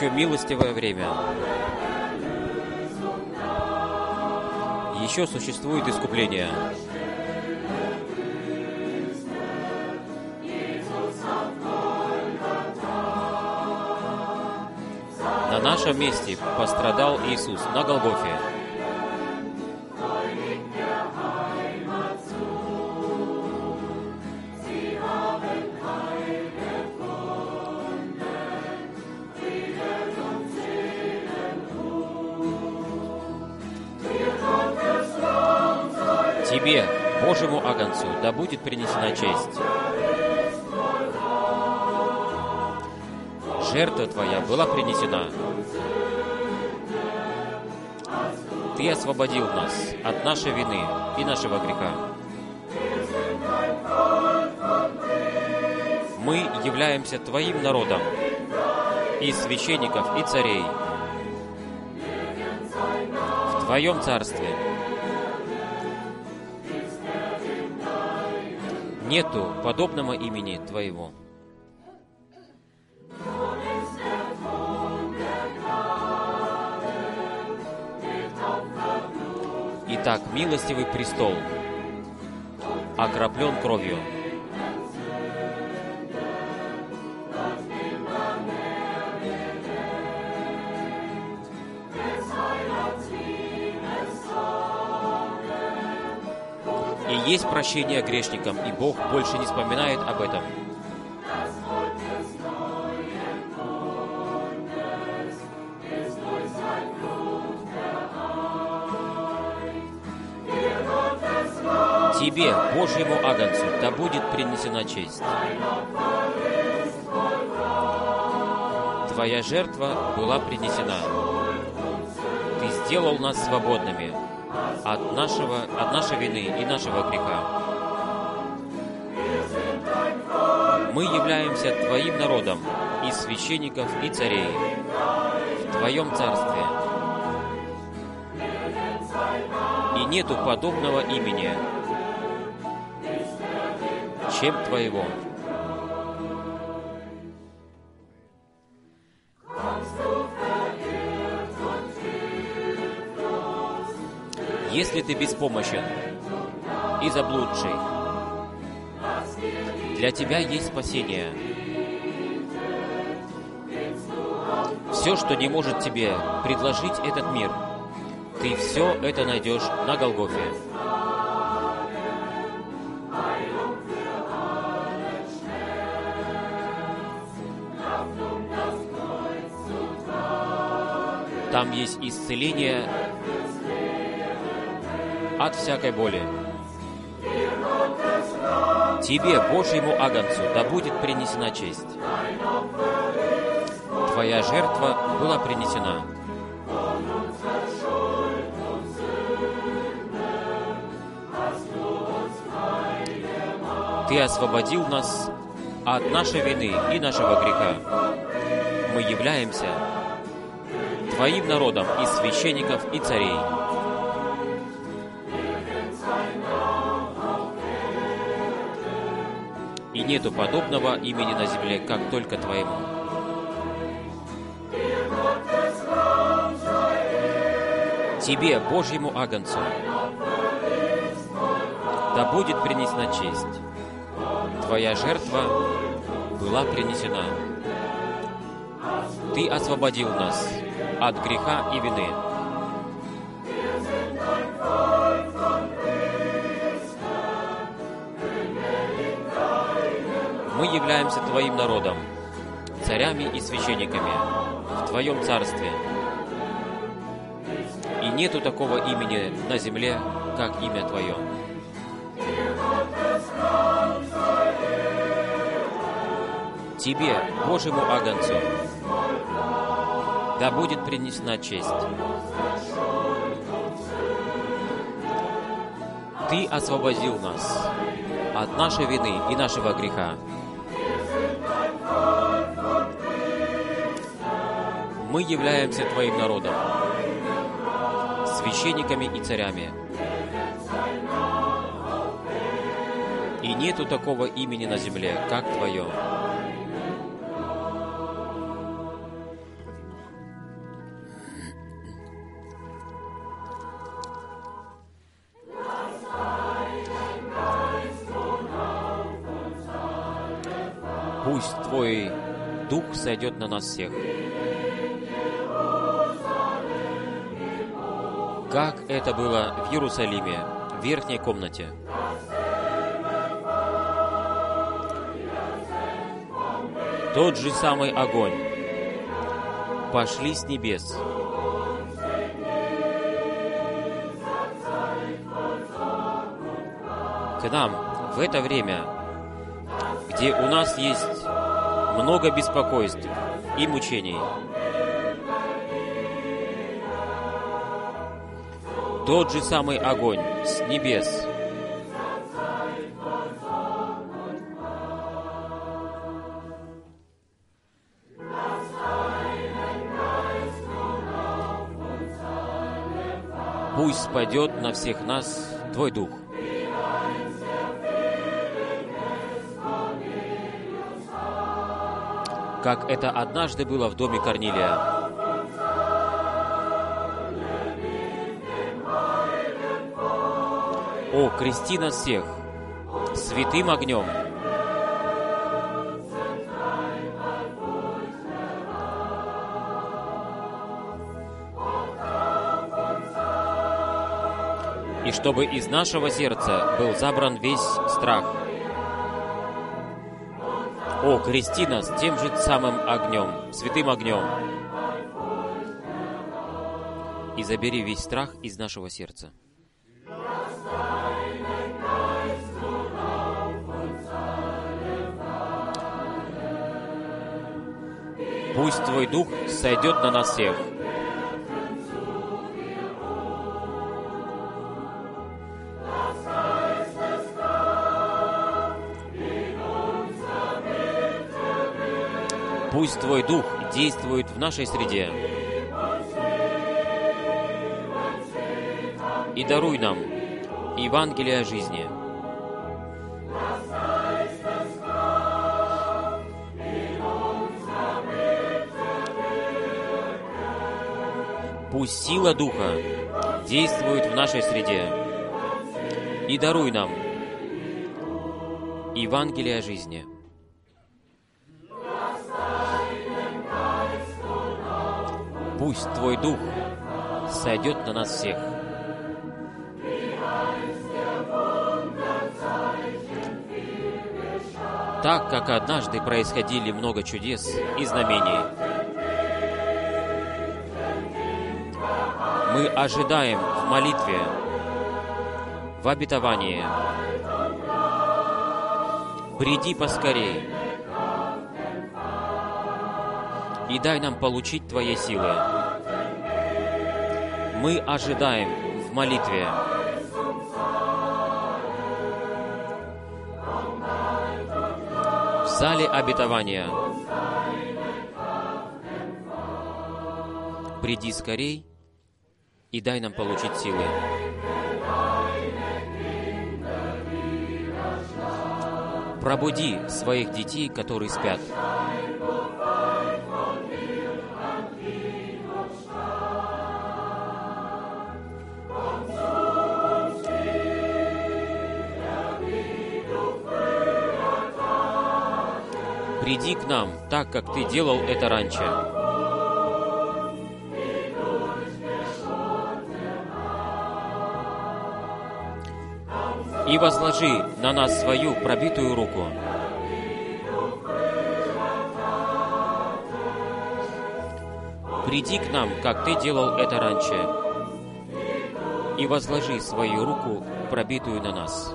Еще милостивое время. Еще существует искупление. На нашем месте пострадал Иисус на Голгофе. Да будет принесена честь. Жертва Твоя была принесена. Ты освободил нас от нашей вины и нашего греха. Мы являемся Твоим народом, и священников, и царей, в Твоем царстве. Нету подобного имени Твоего. Итак, милостивый престол окроплен кровью. Есть прощение грешникам, и Бог больше не вспоминает об этом. Тебе, Божьему Агнцу, да будет принесена честь. Твоя жертва была принесена. Ты сделал нас свободными от, нашего, от нашей вины и нашего греха. Мы являемся Твоим народом, из священников и царей, в Твоем царстве. И нету подобного имени, чем Твоего. Если ты беспомощен и заблудший, для тебя есть спасение. Все, что не может тебе предложить этот мир, ты все это найдешь на Голгофе. Там есть исцеление от всякой боли. Тебе, Божьему Агнцу, да будет принесена честь. Твоя жертва была принесена. Ты освободил нас от нашей вины и нашего греха. Мы являемся Твоим народом из священников и царей. Нету подобного имени на земле, как только Твоему. Тебе, Божьему Агнцу, да будет принесена честь. Твоя жертва была принесена. Ты освободил нас от греха и вины. Мы являемся Твоим народом, царями и священниками в Твоем царстве. И нету такого имени на земле, как имя Твое. Тебе, Божьему Агнцу, да будет принесена честь. Ты освободил нас от нашей вины и нашего греха. мы являемся Твоим народом, священниками и царями. И нету такого имени на земле, как Твое. Пусть Твой Дух сойдет на нас всех. Иерусалиме, в верхней комнате. Тот же самый огонь. Пошли с небес. К нам в это время, где у нас есть много беспокойств и мучений, тот же самый огонь с небес пусть спадет на всех нас Твой Дух. Как это однажды было в доме Корнилия. О, крести нас всех святым огнем – и чтобы из нашего сердца был забран весь страх. О, крести нас тем же самым огнем, святым огнем, и забери весь страх из нашего сердца. Пусть Твой Дух сойдет на нас всех – Пусть Твой Дух действует в нашей среде. И даруй нам Евангелие жизни. Пусть сила Духа действует в нашей среде. И даруй нам Евангелие жизни. пусть Твой Дух сойдет на нас всех. Так, как однажды происходили много чудес и знамений, мы ожидаем в молитве, в обетовании. Приди поскорей, и дай нам получить Твоей силы. Мы ожидаем в молитве. В зале обетования. Приди скорей и дай нам получить силы. Пробуди своих детей, которые спят. приди к нам, так как ты делал это раньше. И возложи на нас свою пробитую руку. Приди к нам, как ты делал это раньше, и возложи свою руку, пробитую на нас.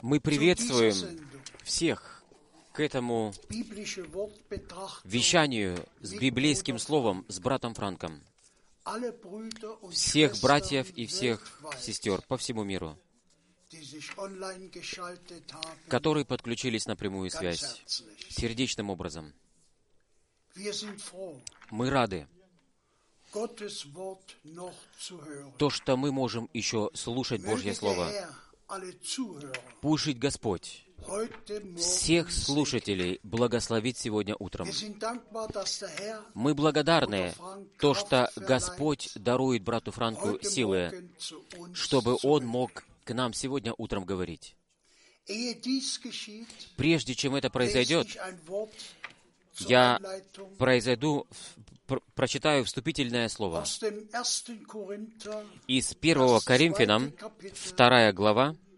Мы приветствуем всех к этому вещанию с библейским словом, с братом Франком. Всех братьев и всех сестер по всему миру, которые подключились на прямую связь сердечным образом. Мы рады, то, что мы можем еще слушать Божье Слово. Пусть Господь всех слушателей благословит сегодня утром. Мы благодарны то, что Господь дарует брату Франку силы, чтобы он мог к нам сегодня утром говорить. Прежде чем это произойдет, я произойду, пр- прочитаю вступительное слово aus dem 1. Korinther из 1 Коринфянам, zweite Kapitel 2 глава, von Vers 9.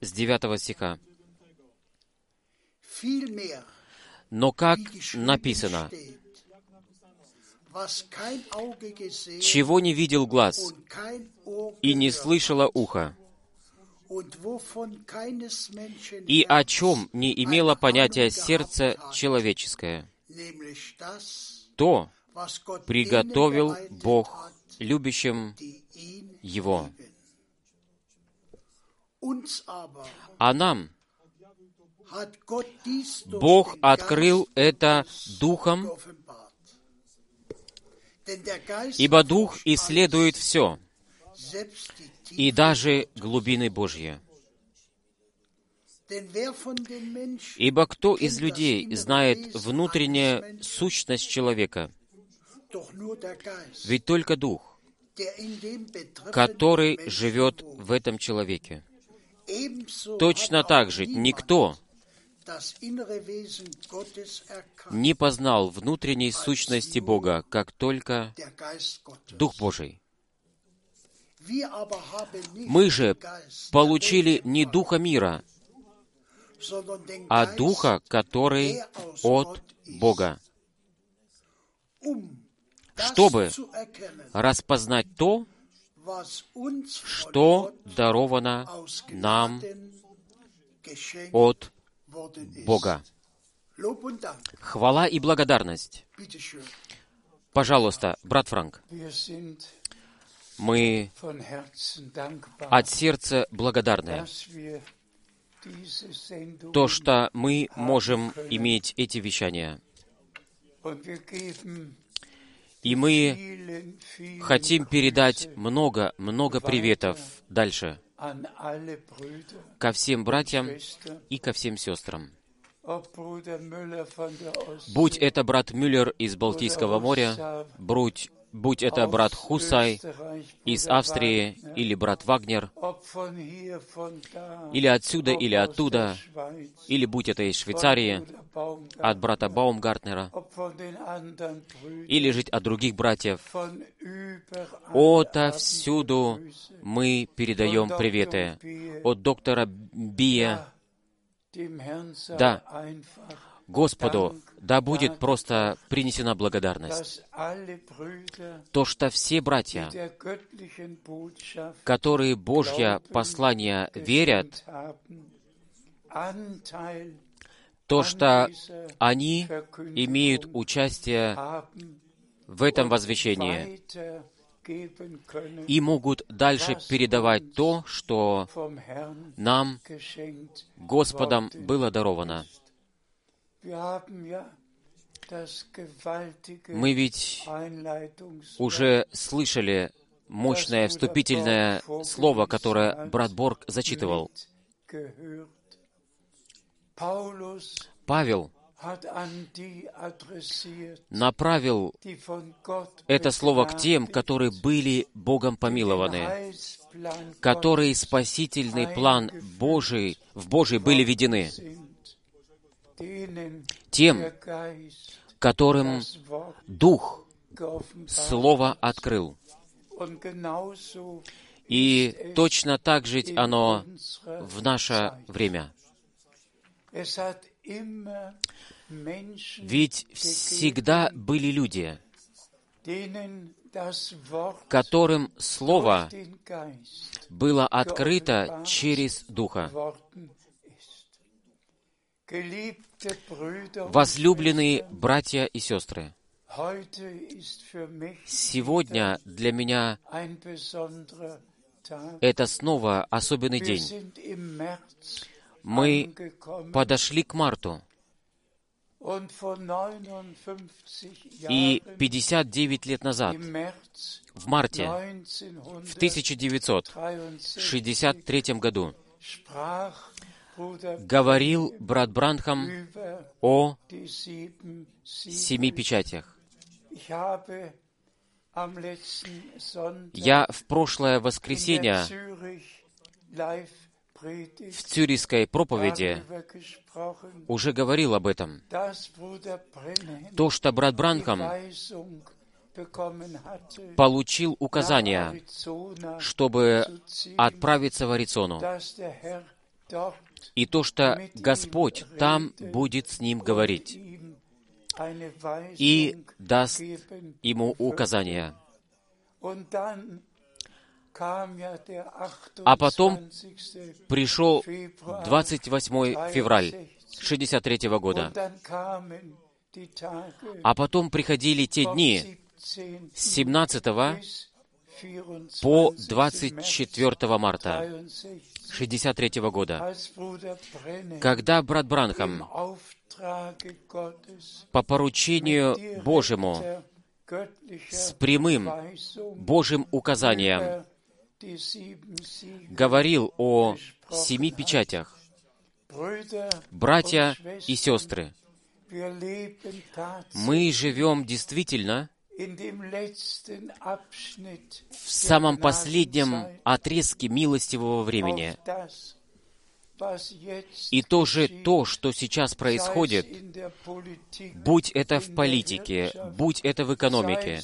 С 9 стиха. Но как написано, чего не видел глаз и не слышало ухо, и о чем не имело понятия сердце человеческое, то приготовил Бог любящим Его. А нам Бог открыл это Духом, ибо Дух исследует все, и даже глубины Божьи. Ибо кто из людей знает внутреннюю сущность человека? Ведь только Дух, который живет в этом человеке. Точно так же никто не познал внутренней сущности Бога, как только. Дух Божий. Мы же получили не Духа мира, а Духа, который от Бога, um чтобы распознать то, что даровано нам от. Бога. Хвала и благодарность. Пожалуйста, брат Франк, мы от сердца благодарны, то, что мы можем иметь эти вещания. И мы хотим передать много-много приветов дальше ко всем братьям и ко всем сестрам. Будь это брат Мюллер из Балтийского моря, будь, будь это брат Хусай из Австрии или брат Вагнер, или отсюда, или оттуда, или будь это из Швейцарии, от брата Баумгартнера, или жить от других братьев. Отовсюду мы передаем приветы. От доктора Бия Да. Господу, да будет просто принесена благодарность. То, что все братья, которые Божье послание верят, то, что они имеют участие в этом возвещении и могут дальше передавать то, что нам. Господом, было даровано. Мы ведь уже слышали мощное вступительное слово, которое брат Борг зачитывал. Павел направил это слово к тем, которые были Богом помилованы, которые спасительный план Божий, в Божий были введены, тем, которым Дух Слово открыл. И точно так in оно в наше время. Ведь всегда были люди, которым Слово было открыто через Духа. Возлюбленные братья и сестры, сегодня для меня это снова особенный день. Мы подошли к марту, und vor 59 и Jahren 59 лет назад, в марте, в 1963 1963 году, говорил брат Бранхам о семи печатях. Я в прошлое воскресенье в Цюрихской проповеди уже говорил об этом. То, что брат Бранхам получил указание, чтобы отправиться в Аризону, и то, что Господь там будет с ним говорить и даст ему указания. А потом 28. Пришел Februar 28 февраль 63 года. А потом приходили те дни 17. с 17 bis 24. По März 24 марта 63, 63 года, когда брат Бранхам по поручению Божьему с прямым Божьим указанием говорил о семи печатях. Братья и сестры, мы живем действительно в самом последнем отрезке милостивого времени. И тоже то, что сейчас происходит, будь это в политике, будь это в экономике,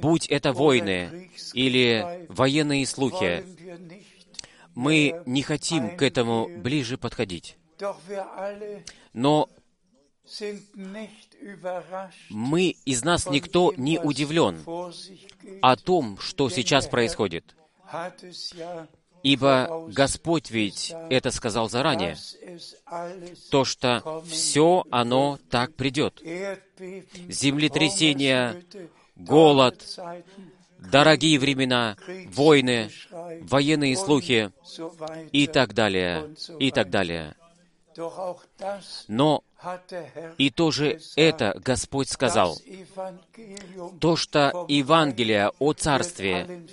будь это войны или военные слухи, мы не хотим к этому ближе подходить. Но мы, из нас никто не удивлен о том, что сейчас происходит. es ja Ибо Господь ведь это сказал заранее, то, что все оно так придет. Землетрясения, голод, дорогие времена, войны, военные слухи и так далее, и так далее. Но и тоже это Господь сказал. То, что Евангелие о Царстве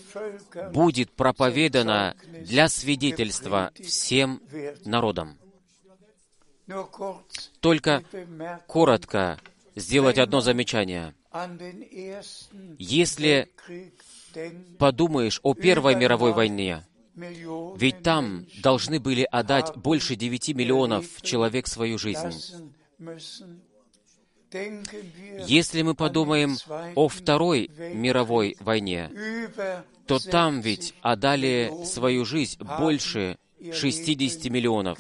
будет проповедано для свидетельства всем народам. Только коротко сделать одно замечание. Если подумаешь о Первой мировой войне, ведь там должны были отдать больше 9 миллионов человек свою жизнь. Если мы подумаем о Второй мировой войне, то там 60 ведь отдали свою жизнь больше 60 миллионов.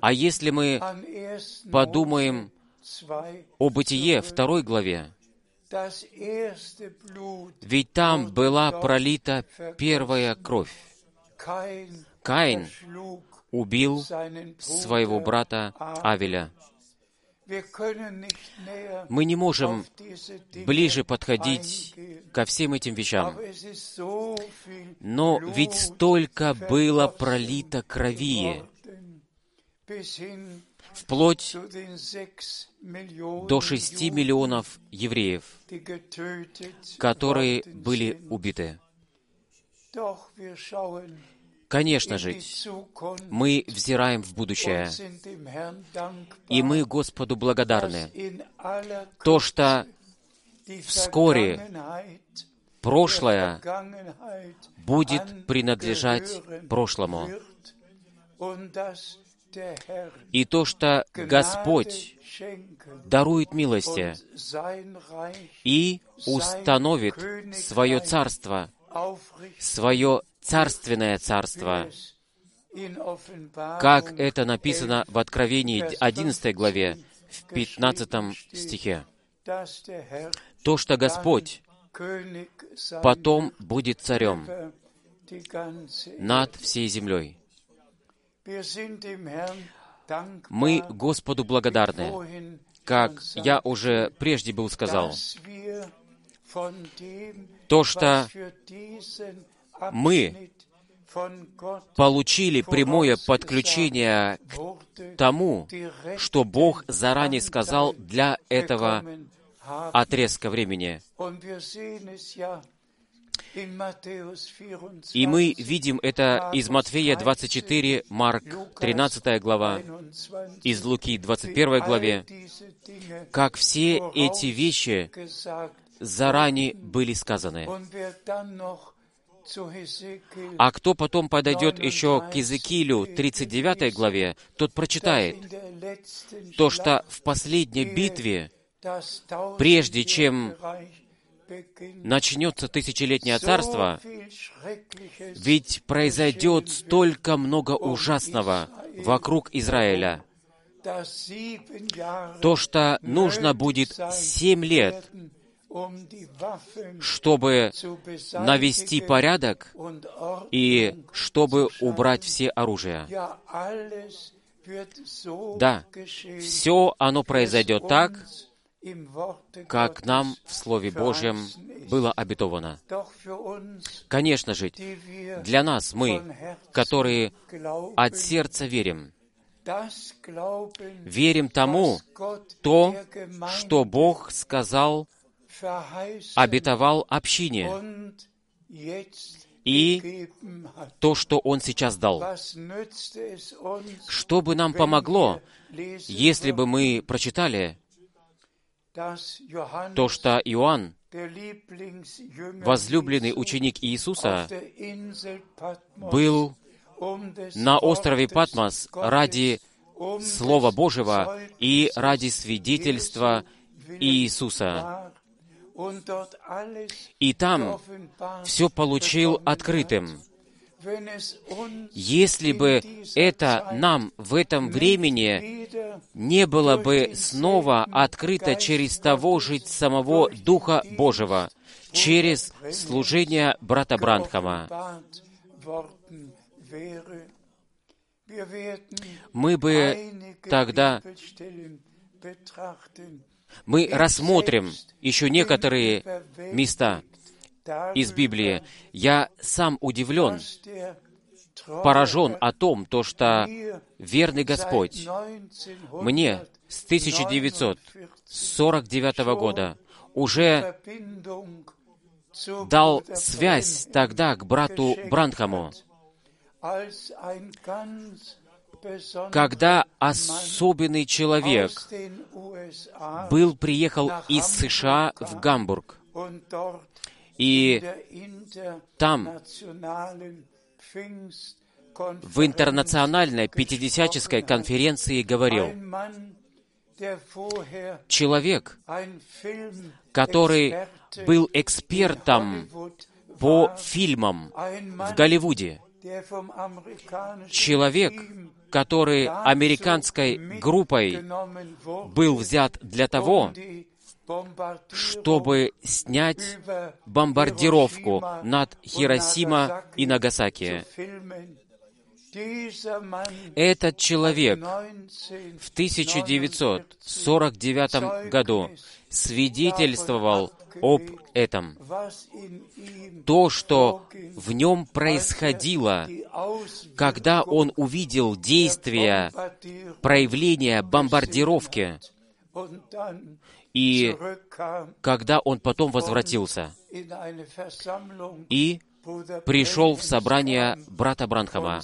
А если мы an 1. подумаем Mose 2, о Бытие второй главе, ведь там была пролита первая кровь. Каин убил своего брата Авеля. Мы не можем ближе подходить ко всем этим вещам. Но ведь столько было пролито крови, вплоть до 6 Juden, миллионов евреев, которые были убиты. Конечно же, мы взираем в будущее, и мы Господу благодарны. То, что вскоре прошлое будет принадлежать прошлому, и то, что Господь дарует милости и установит свое царство, свое царственное царство, как это написано в Откровении 11 главе, в 15 стихе. То, что Господь потом будет царем над всей землей. Мы Господу благодарны, как я уже прежде был сказал, то, что мы получили прямое подключение к тому, что Бог заранее сказал для этого отрезка времени. И мы видим это из Матфея 24, Марк 13 глава, 21, из Луки 21 главе, как все эти вещи заранее были сказаны. А кто потом подойдет еще к Иезекиилю 39 главе, тот прочитает то, что в последней битве, прежде чем начнется тысячелетнее царство, ведь произойдет столько много ужасного вокруг Израиля, то, что нужно будет семь лет, чтобы навести порядок и чтобы убрать все оружия. So Да, все оно произойдет так, как нам в Слове Божьем было обетовано. Конечно же, для нас, мы, которые от сердца верим, верим тому, то, что Бог сказал, обетовал общине, и то, что Он сейчас дал. Что бы нам помогло, если бы мы прочитали то, что Иоанн, возлюбленный ученик Иисуса, был um на острове Патмос ради um Слова Божьего и ради свидетельства Иисуса. И там все получил открытым. Если бы это нам в этом времени не было бы снова открыто через того же самого Духа Божьего, через служение брата werden мы бы тогда мы рассмотрим еще некоторые места из Библии. Я сам удивлен, поражен о том, то, что верный Господь 1949 мне с 1949 года уже дал связь тогда к брату Бранхаму, когда особенный человек был, приехал из США в Гамбург, и там, в интернациональной пятидесяческой конференции говорил, человек, который был экспертом по фильмам в Голливуде, человек, который американской группой был взят для того, чтобы снять бомбардировку над Хиросима и Нагасаки. Этот человек 1949 в 1949 году свидетельствовал об этом. То, что в нем происходило, когда он увидел действия проявления бомбардировки, и когда он потом возвратился и пришел в собрание брата Бранхама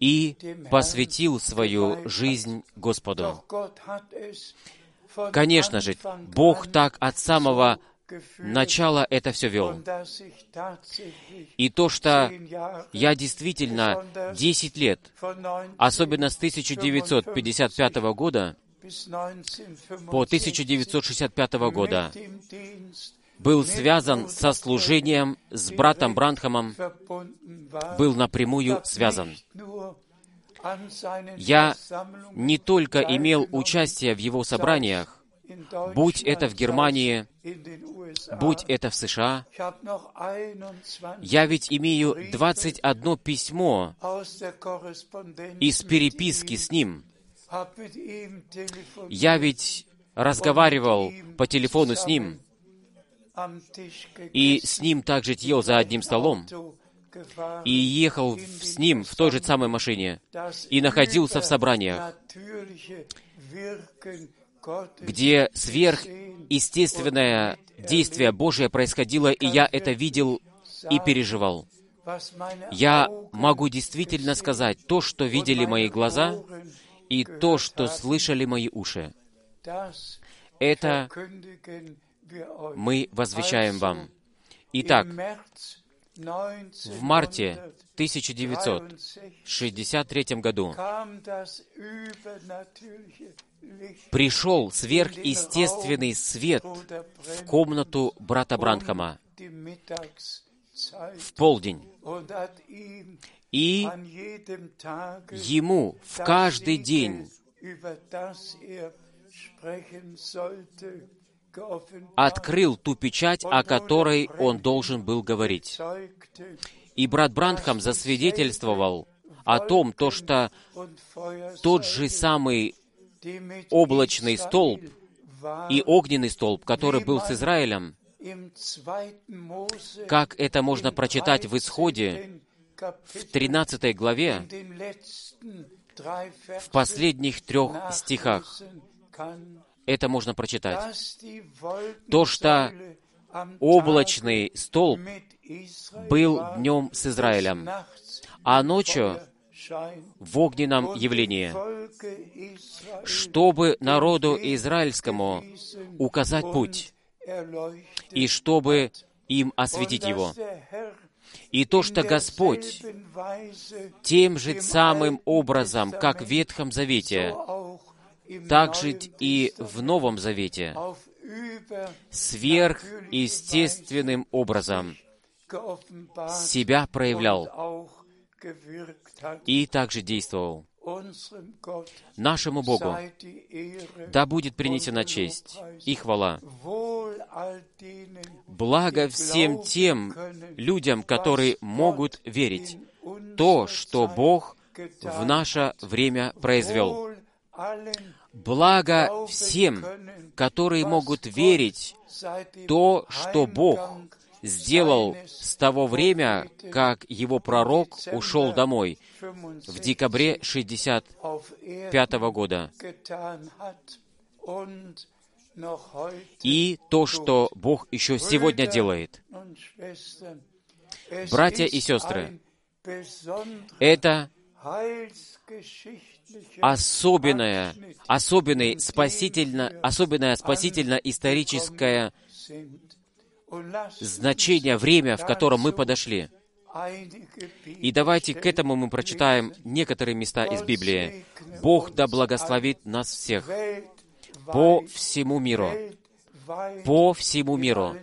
и посвятил свою жизнь Господу. Конечно же, Бог так от самого начала это все вел. И то, что я действительно 10 лет, von 19 особенно с 1955 года по 1965 1965 года, был связан со служением с братом Бранхамом, был напрямую связан. Я не только имел участие в его собраниях, будь это в Германии, будь это в США, Ich habe noch 21 я ведь имею 21 письмо из переписки с ним. Я ведь разговаривал по телефону с ним, и с ним также ел за одним столом, и ехал с ним в той же самой машине, и находился в собраниях, где сверх gesehen естественное действие Божие происходило, и я это видел и переживал. Я могу действительно сказать то, что видели мои глаза, и то, что слышали мои уши. Это мы возвещаем вам. Итак, в марте 1963 году пришел сверхъестественный свет в комнату брата Бранхама в полдень. И ему в каждый день открыл ту печать, о которой он должен был говорить. И брат Брандхам засвидетельствовал о том, то, что тот же самый облачный столб и огненный столб, который был с Израилем, как это можно прочитать в Исходе, в 13 главе, в последних трех стихах. Это можно прочитать. То, что облачный столб был днем с Израилем, а ночью в огненном явлении, чтобы народу израильскому указать путь, и чтобы им осветить его. И то, что Господь тем же самым образом, как в Ветхом Завете, так же и в Новом Завете, сверхъестественным образом себя проявлял и также действовал. Нашему Богу да будет принесена честь и хвала. Благо всем тем людям, которые могут верить то, что Бог в наше время произвел. Благо всем, которые могут верить то, что Бог сделал с того время, как его пророк ушел домой в декабре 65 года. И то, что Бог еще сегодня делает. Братья и сестры, это особенное, особенное спасительно, особенное спасительно-историческое значение, время, в котором мы подошли. И давайте к этому мы прочитаем некоторые места из Библии. Бог да благословит нас всех по всему миру, по всему миру,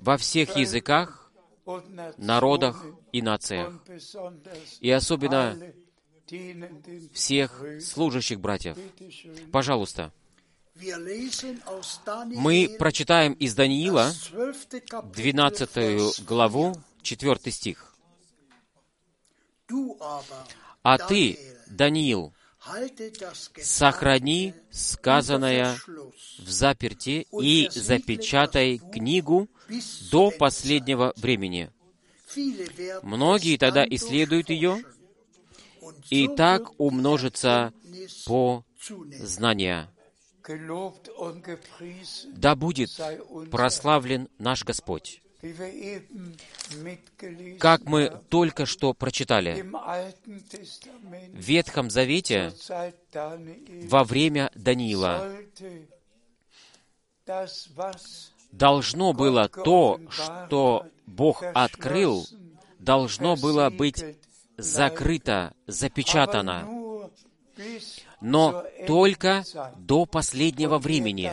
во всех языках, народах и нациях, и особенно всех служащих братьев. Пожалуйста, мы прочитаем из Даниила 12 главу, 4 стих. «А ты, Даниил, сохрани сказанное в заперте и запечатай книгу до последнего времени. Многие тогда исследуют ее, и так умножится по знания. Да будет прославлен наш Господь. Как мы только что прочитали, в Ветхом Завете во время Даниила должно было то, что Бог открыл, должно было быть закрыто, запечатано, но только до последнего времени.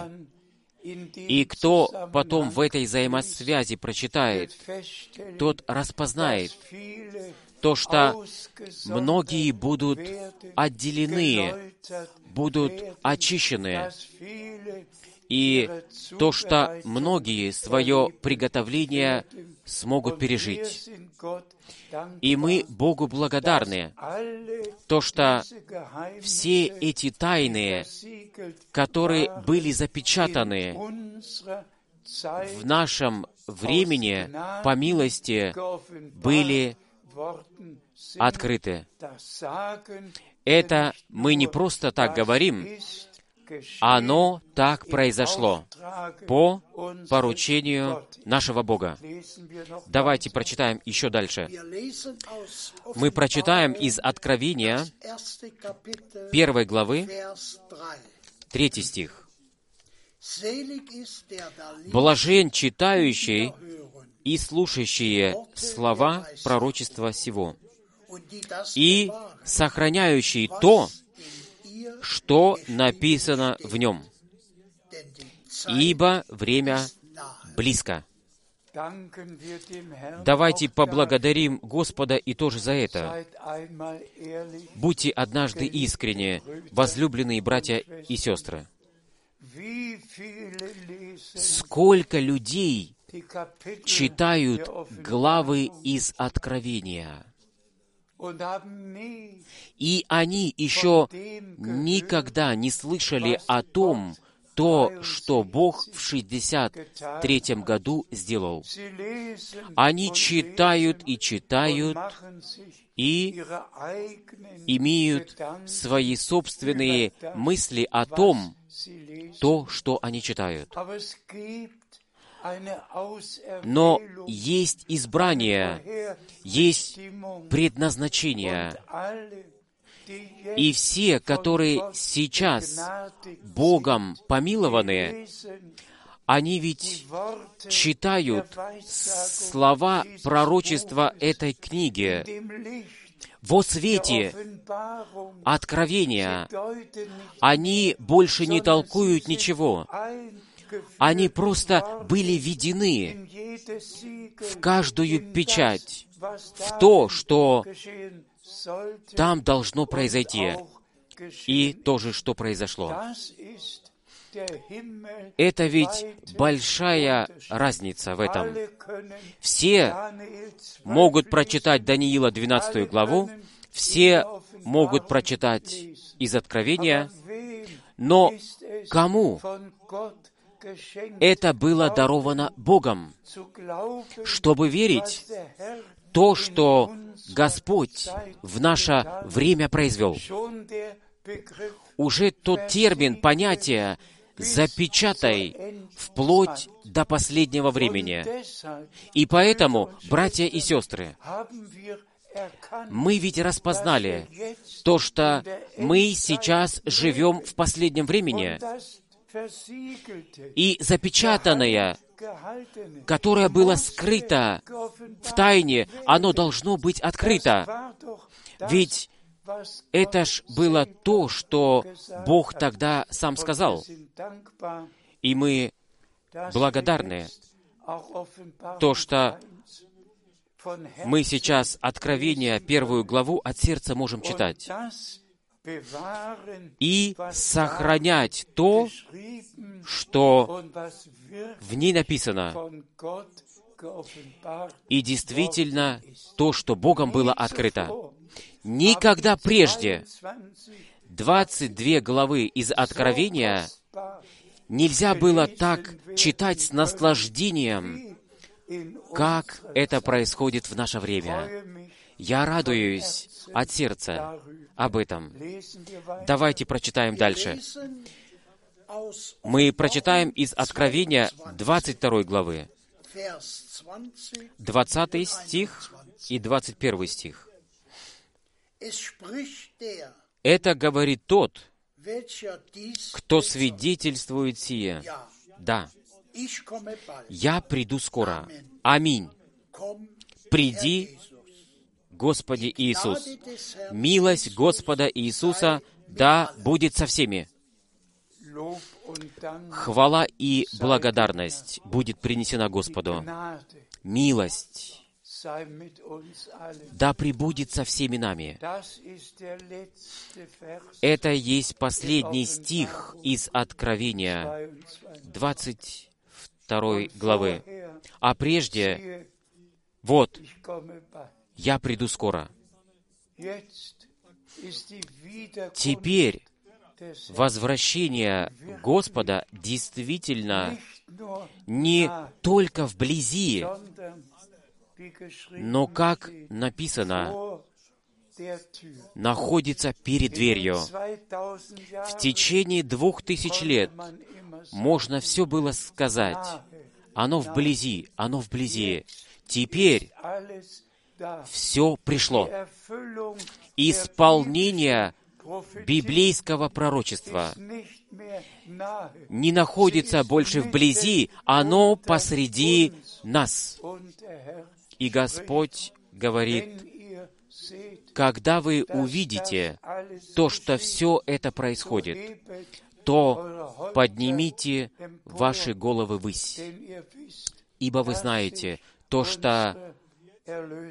И кто потом в этой взаимосвязи прочитает, тот распознает то, что многие будут отделены, будут очищены, и то, что многие свое приготовление смогут пережить. И мы Богу благодарны, то, что все эти тайны, которые были запечатаны в нашем времени, по милости, были открыты. Это мы не просто так говорим, оно так произошло по поручению нашего Бога. Давайте прочитаем еще дальше. Мы прочитаем из Откровения первой главы, третий стих. «Блажен читающий и слушающие слова пророчества сего, и сохраняющий то, что написано в нем, ибо время близко. Давайте поблагодарим Господа и тоже за это. Будьте однажды искренне, возлюбленные братья и сестры. Сколько людей читают главы из Откровения, и они еще никогда не слышали о том, то, что Бог в 63 году сделал. Они читают и читают, и имеют свои собственные мысли о том, то, что они читают. Но есть избрание, есть предназначение. И все, которые сейчас Богом помилованы, они ведь читают слова пророчества этой книги во свете откровения. Они больше не толкуют ничего. Они просто были введены в каждую печать, в то, что там должно произойти, и то же, что произошло. Это ведь большая разница в этом. Все могут прочитать Даниила 12 главу, все могут прочитать из Откровения, но кому это было даровано Богом, чтобы верить то, что Господь в наше время произвел. Уже тот термин, понятие «запечатай» вплоть до последнего времени. И поэтому, братья и сестры, мы ведь распознали то, что мы сейчас живем в последнем времени, и запечатанное, которое было скрыто в тайне, оно должно быть открыто. Ведь это ж было то, что Бог тогда сам сказал. И мы благодарны, то, что мы сейчас Откровение, первую главу от сердца можем читать и сохранять то, что в ней написано, и действительно то, что Богом было открыто. Никогда прежде 22 главы из Откровения нельзя было так читать с наслаждением, как это происходит в наше время. Я радуюсь от сердца об этом. Давайте прочитаем дальше. Мы прочитаем из Откровения 22 главы, 20 стих и 21 стих. Это говорит тот, кто свидетельствует сие. Да, я приду скоро. Аминь. Приди, Господи Иисус. Милость Господа Иисуса да будет со всеми. Хвала и благодарность будет принесена Господу. Милость да пребудет со всеми нами. Это есть последний стих из Откровения 22 главы. А прежде, вот, я приду скоро. Теперь возвращение Господа действительно не только вблизи, но, как написано, находится перед дверью. В течение двух тысяч лет можно все было сказать. Оно вблизи, оно вблизи. Теперь все пришло. Исполнение библейского пророчества. не находится больше вблизи, оно посреди нас. И Господь говорит, когда вы увидите то, что все это происходит, то поднимите ваши головы ввысь, ибо вы знаете то, что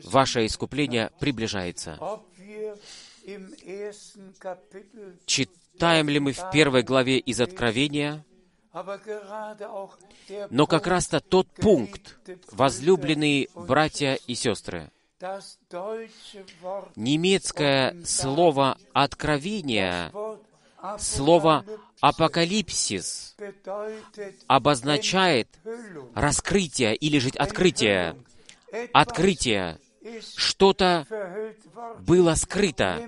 ваше искупление приближается. Читаем ли мы в первой главе из Откровения, но как раз-то тот пункт, возлюбленные братья и сестры, немецкое слово «откровение», слово «апокалипсис» обозначает раскрытие или же открытие. Открытие. Что-то было скрыто.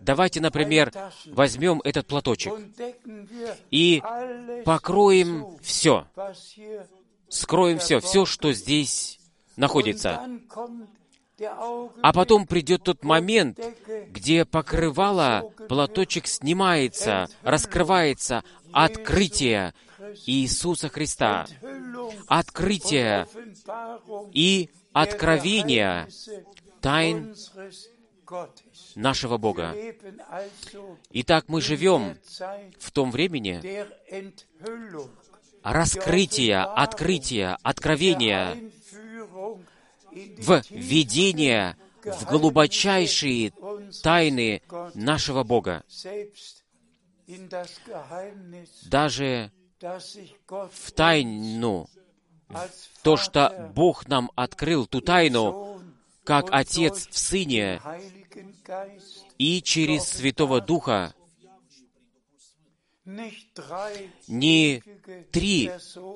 Давайте, например, возьмем этот платочек и покроем все. Скроем все, все, что здесь находится. А потом придет тот момент, где покрывало, платочек снимается, раскрывается, открытие Иисуса Христа, открытие и откровение тайн нашего Бога. Итак, мы живем в том времени раскрытия, открытия, откровения, в видение, в глубочайшие тайны нашего Бога. Даже в тайну, то, что Бог нам открыл, ту тайну, как Отец в Сыне и через Святого Духа, не три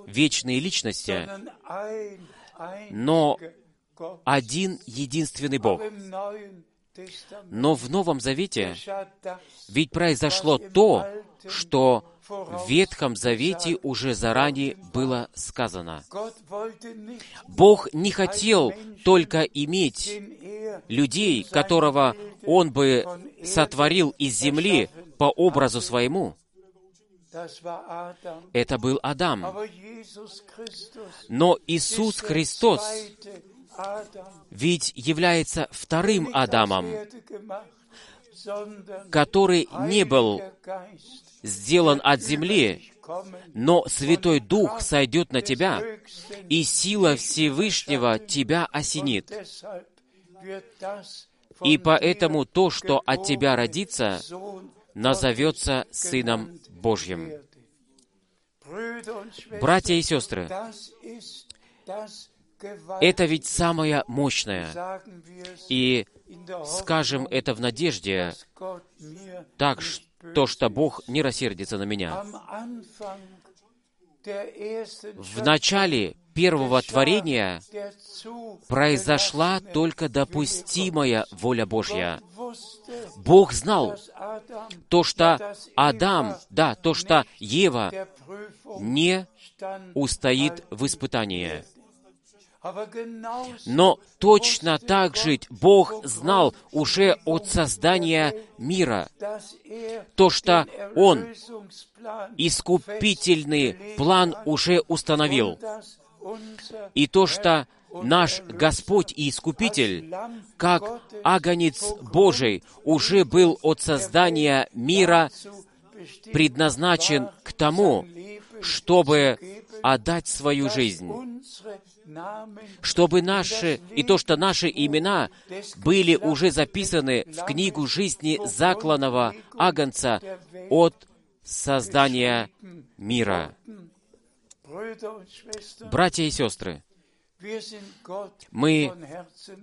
вечные личности, но один единственный Бог. Но в Новом Завете ведь произошло то, что в Ветхом Завете уже заранее было сказано. Бог не хотел только иметь людей, которого Он бы сотворил из земли по образу своему. Это был Адам. Но Иисус Христос ведь является вторым Адамом, который не был сделан от земли, но Святой Дух сойдет на тебя, и сила Всевышнего тебя осенит. И поэтому то, что от тебя родится, назовется Сыном Божьим. Братья и сестры, это ведь самое мощное. И скажем это в надежде, так, то, что Бог не рассердится на меня. В начале первого творения произошла только допустимая воля Божья. Бог знал то, что Адам, да, то, что Ева не устоит в испытании. Но точно так же Бог знал уже от создания мира то, что Он искупительный план уже установил. И то, что наш Господь и Искупитель, как агонец Божий, уже был от создания мира предназначен к тому, чтобы отдать свою жизнь чтобы наши, и то, что наши имена были уже записаны в книгу жизни закланного Агнца от создания мира. Братья и сестры, мы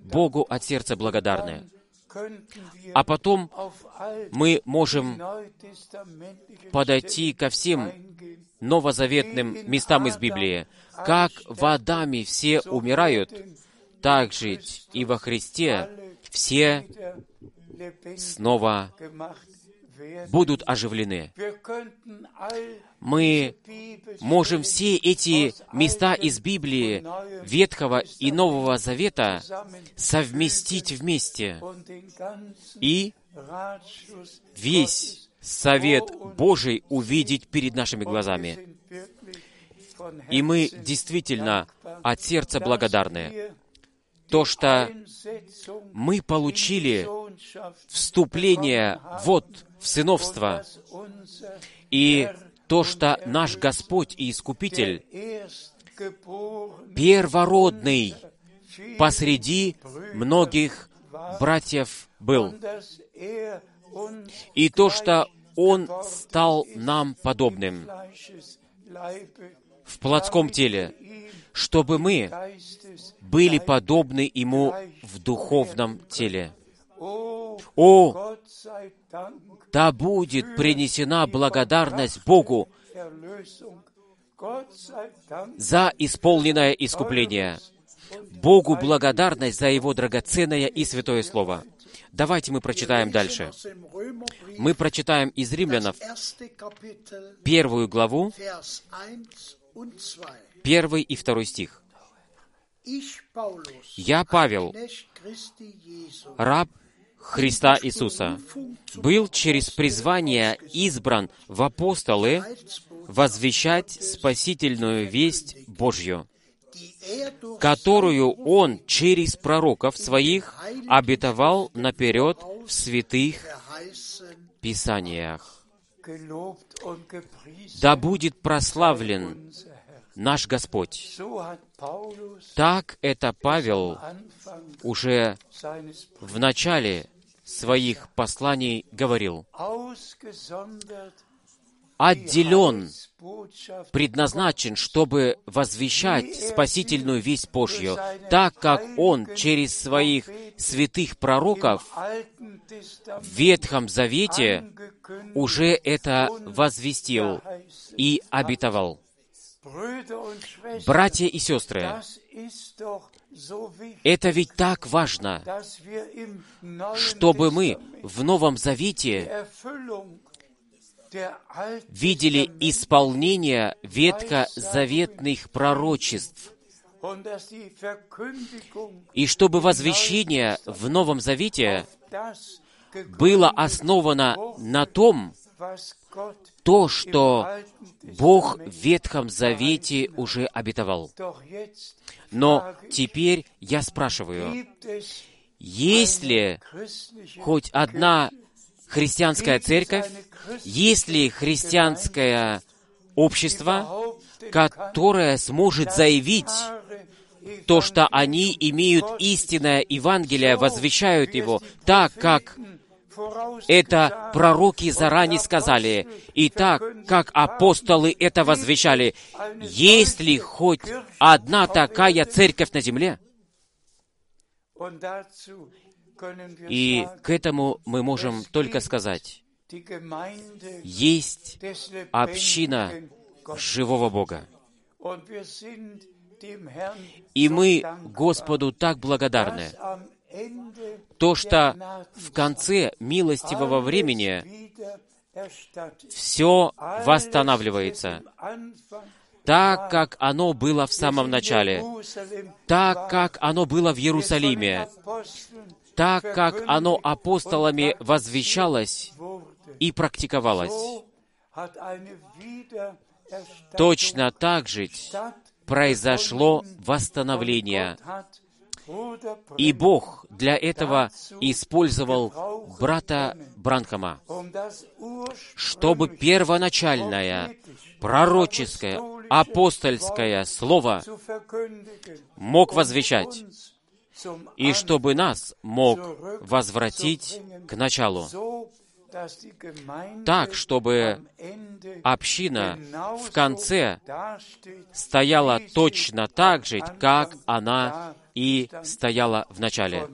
Богу от сердца благодарны. А потом мы можем подойти ко всем новозаветным местам из Библии, как в Адаме все умирают, так же и во Христе все снова будут оживлены. Мы можем все эти места из Библии, Ветхого и Нового Завета совместить вместе и весь совет Божий увидеть перед нашими глазами. И мы действительно от сердца благодарны. То, что мы получили вступление вот в сыновство, и то, что наш Господь и Искупитель первородный посреди многих братьев был. И то, что Он стал нам подобным в плотском теле, чтобы мы были подобны Ему в духовном теле. О, да будет принесена благодарность Богу за исполненное искупление. Богу благодарность за Его драгоценное и святое Слово. Давайте мы прочитаем дальше. Мы прочитаем из Римлянов первую главу, первый и второй стих. «Я, Павел, раб Христа Иисуса, был через призвание избран в апостолы возвещать спасительную весть Божью, которую Он через пророков Своих обетовал наперед в святых Писаниях. Да будет прославлен наш Господь. Так это Павел уже в начале своих посланий говорил. Отделен, предназначен, чтобы возвещать спасительную весть Божью, так как Он через своих святых пророков в Ветхом Завете уже это возвестил и обетовал. Братья и сестры, это ведь так важно, чтобы мы в Новом Завете видели исполнение ветхозаветных пророчеств, и чтобы возвещение в Новом Завете было основано на том, то, что Бог в Ветхом Завете уже обетовал. Но теперь я спрашиваю, есть ли хоть одна христианская церковь, есть ли христианское общество, которое сможет заявить то, что они имеют истинное Евангелие, возвещают его так, как это пророки заранее сказали. И так, как апостолы это возвещали, есть ли хоть одна такая церковь на земле? И к этому мы можем только сказать, есть община живого Бога. И мы Господу так благодарны, то, что в конце милостивого времени все восстанавливается так, как оно было в самом начале, так, как оно было в Иерусалиме, так, как оно апостолами возвещалось и практиковалось. Точно так же произошло восстановление и Бог для этого использовал брата Бранхама, чтобы первоначальное пророческое, апостольское слово мог возвещать, и чтобы нас мог возвратить к началу. Так, чтобы община в конце стояла точно так же, как она и стояла в начале,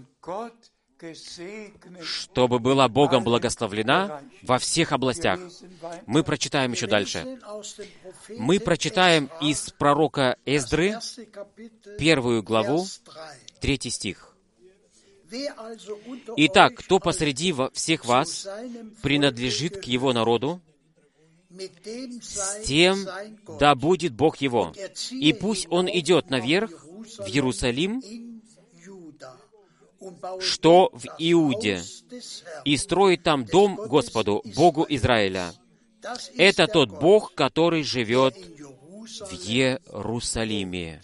чтобы была Богом благословлена во всех областях. Мы прочитаем еще дальше. Мы прочитаем из пророка Эздры первую главу, третий стих. Итак, кто посреди всех вас принадлежит к его народу, с тем да будет Бог его. И пусть он идет наверх в Иерусалим, что в Иуде, и строит там дом Господу, Богу Израиля. Это тот Бог, который живет в Иерусалиме.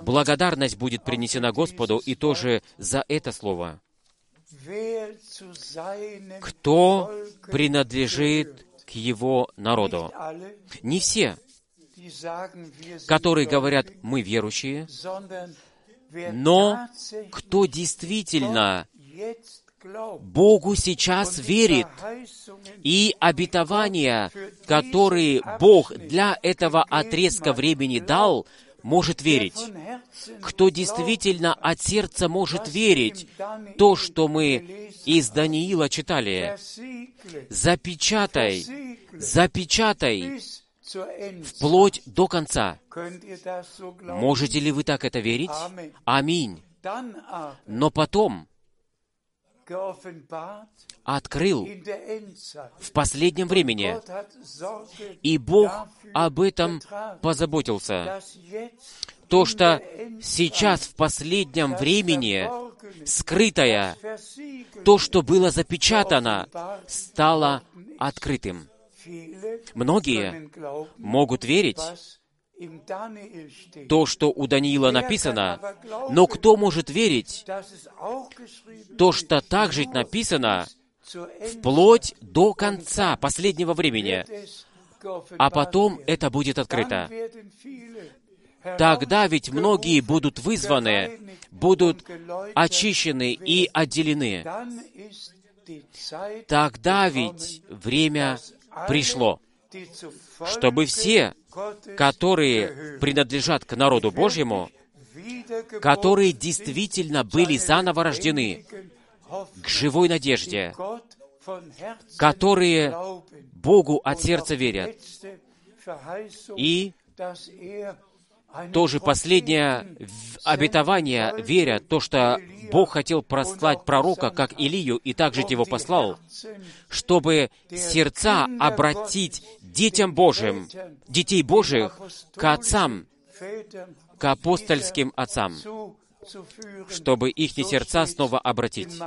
Благодарность будет принесена Господу и тоже за это слово. Кто принадлежит к его народу? Не все, которые говорят, мы верующие, но кто действительно Богу сейчас верит, и обетования, которые Бог для этого отрезка времени дал, может верить. Кто действительно от сердца может верить, то, что мы из Даниила читали, запечатай, запечатай. Вплоть до конца. Можете ли вы так это верить? Аминь. Но потом открыл в последнем времени, и Бог об этом позаботился. То, что сейчас в последнем времени скрытое, то, что было запечатано, стало открытым. Многие могут верить то, что у Даниила написано, но кто может верить то, что также написано вплоть до конца последнего времени, а потом это будет открыто. Тогда ведь многие будут вызваны, будут очищены и отделены. Тогда ведь время пришло, чтобы все, которые принадлежат к народу Божьему, которые действительно были заново рождены к живой надежде, которые Богу от сердца верят. И тоже последнее обетование, веря то, что Бог хотел прослать пророка, как Илию, и также его послал, чтобы сердца обратить детям Божьим, детей Божьих, к отцам, к апостольским отцам, чтобы их сердца снова обратить.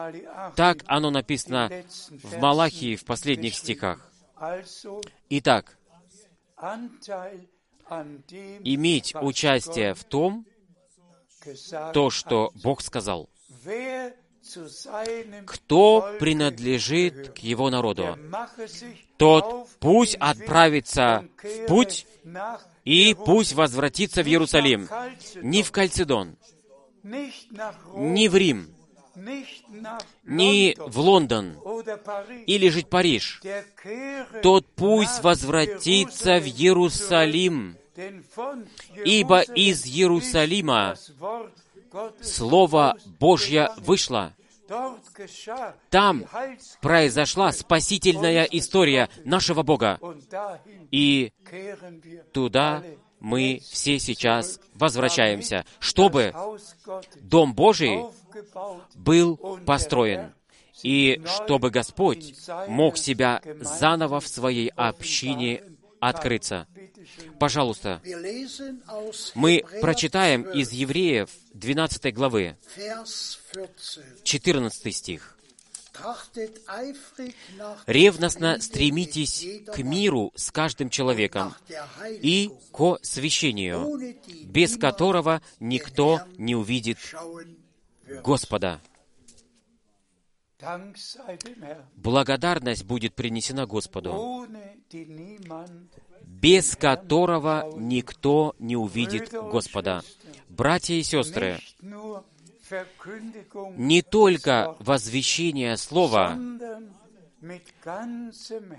Так оно написано в Малахии в последних стихах. Итак, иметь участие в том, то, что. Бог сказал. Кто принадлежит к его народу, тот пусть отправится в путь и пусть возвратится в Иерусалим. Не в Кальцедон, не в Рим, не в Лондон или в Париж. Тот пусть возвратится в Иерусалим, ибо из Иерусалима Слово Божье вышло. Там произошла спасительная история нашего Бога. И туда мы все сейчас возвращаемся, чтобы Дом Божий был построен, и чтобы Господь мог себя заново в своей общине открыться. Пожалуйста, мы прочитаем 12, из Евреев 12 главы, Vers 14. 14 стих. «Ревностно стремитесь к миру с каждым человеком и ко священию, без которого никто не увидит. Господа». Благодарность будет принесена Господу, без которого никто не увидит Господа. Братья и сестры, не только возвещение Слова,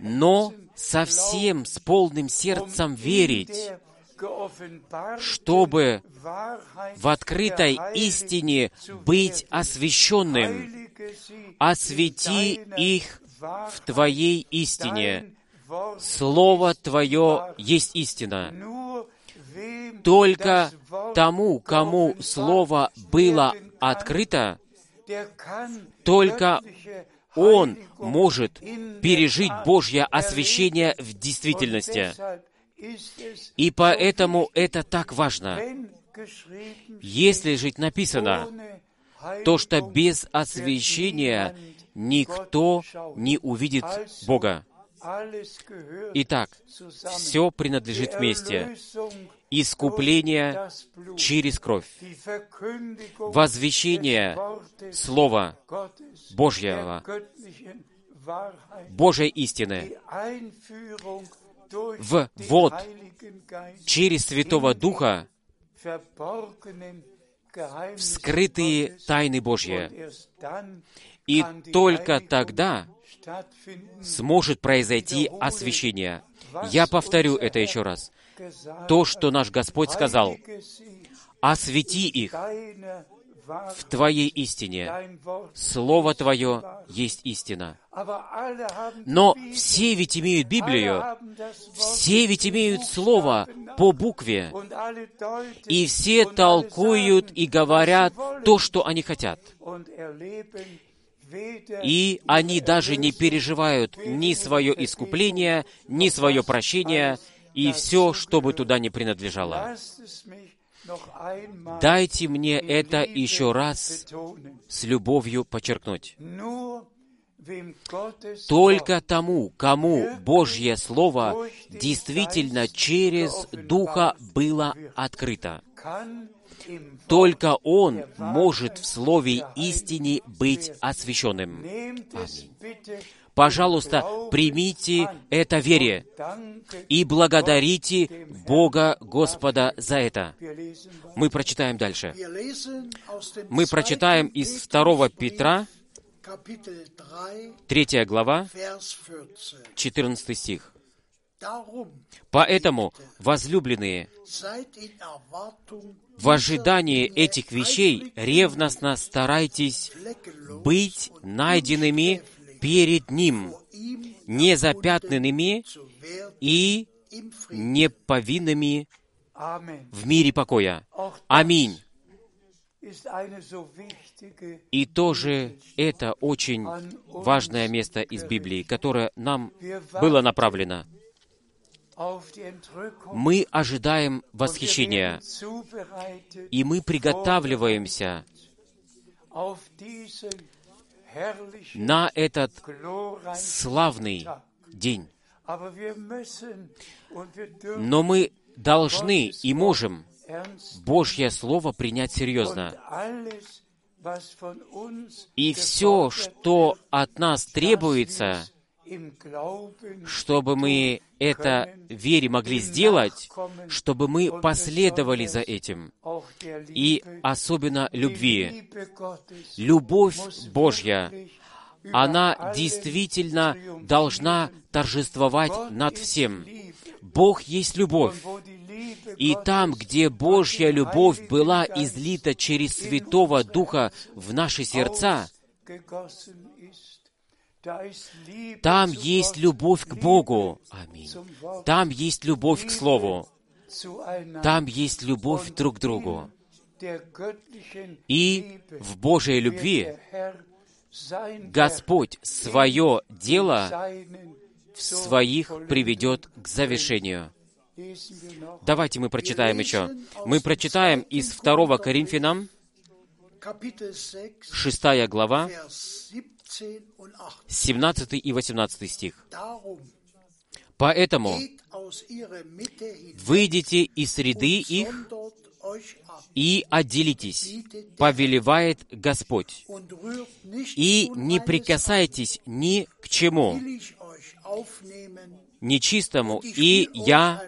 но совсем с полным сердцем верить, чтобы в открытой истине быть освященным. Освети их в. Твоей истине. Слово Твое есть истина. Только тому, кому Слово было открыто, только Он может пережить Божье освящение в действительности. И поэтому это так важно. Если жить написано, то что без освящения никто не увидит Бога. Итак, все принадлежит вместе. Искупление через кровь, возвещение Слова Божьего, Божьей истины, в Geist через Святого Духа скрытые тайны Божьи. И только тогда сможет произойти освящение. Я повторю это еще раз. То, что наш Господь сказал, «Освети их в Твоей истине. Слово Твое есть истина». Но все ведь имеют Библию, все ведь имеют Слово по букве, и все толкуют и говорят то, что они хотят. И они даже не переживают ни свое искупление, ни свое прощение, и все, что бы туда ни принадлежало. Дайте мне это еще раз с любовью подчеркнуть. Только тому, кому Божье Слово действительно через Духа было открыто. Только Он может в Слове истине быть освященным. Bitte Пожалуйста, примите это вере и благодарите Бога Господа за это. Мы прочитаем дальше. Мы прочитаем из 2 Петра, Kapitel 3, 3 глава, Vers 14. 14 стих. Поэтому, возлюбленные, в ожидании этих вещей ревностно старайтесь быть найденными перед Ним, незапятнанными и неповинными в мире покоя. Аминь. И тоже это очень важное место из Библии, которое нам было направлено. Мы ожидаем восхищения, и мы приготавливаемся на этот славный день. Но мы должны и можем Божье Слово принять серьезно. И все, что от нас требуется, чтобы мы это вере могли сделать, чтобы мы последовали за этим. И особенно любви. Любовь Божья, она действительно должна торжествовать над всем. Бог есть любовь. И там, где Божья любовь была излита через Святого Духа в наши сердца, там есть любовь к Богу. Аминь. Там есть любовь к Слову. Там есть любовь друг к другу. И в Божьей любви Господь свое дело в своих приведет к завершению. Давайте мы прочитаем еще. Мы прочитаем из 2 Коринфянам, Kapitel 6, 6 глава, 17 und 18. 17 и 18 стих. «Поэтому выйдите из среды их и отделитесь, повелевает Господь, и не прикасайтесь ни к чему нечистому, и я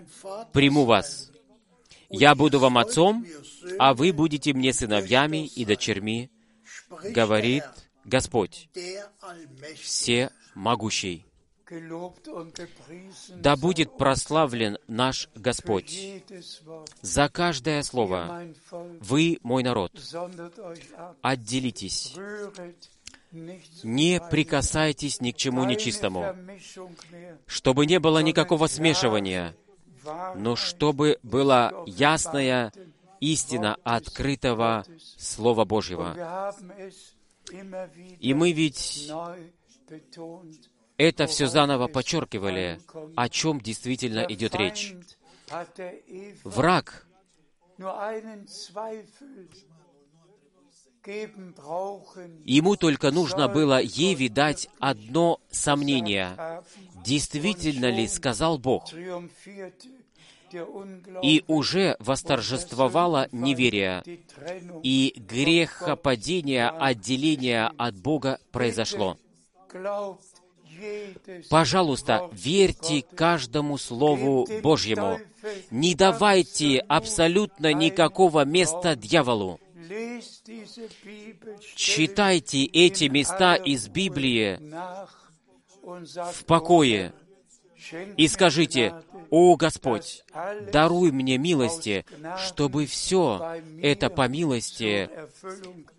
приму вас. Я буду вам отцом, а вы будете мне сыновьями и дочерьми, говорит Господь, всемогущий. Да будет прославлен наш Господь за каждое слово. Вы, мой народ, отделитесь, не прикасайтесь ни к чему нечистому, чтобы не было никакого смешивания, но чтобы была ясная истина открытого Слова Божьего. И мы ведь это все заново подчеркивали, о чем действительно идет речь. Враг Ему только нужно было Еве дать одно сомнение. Действительно ли сказал Бог? И уже восторжествовало неверие, и грехопадение, отделение от Бога произошло. Пожалуйста, верьте каждому Слову Божьему. Не давайте абсолютно никакого места дьяволу. Читайте эти места из Библии в покое «Schenk и скажите, «О Господь, даруй мне милости, чтобы все это по милости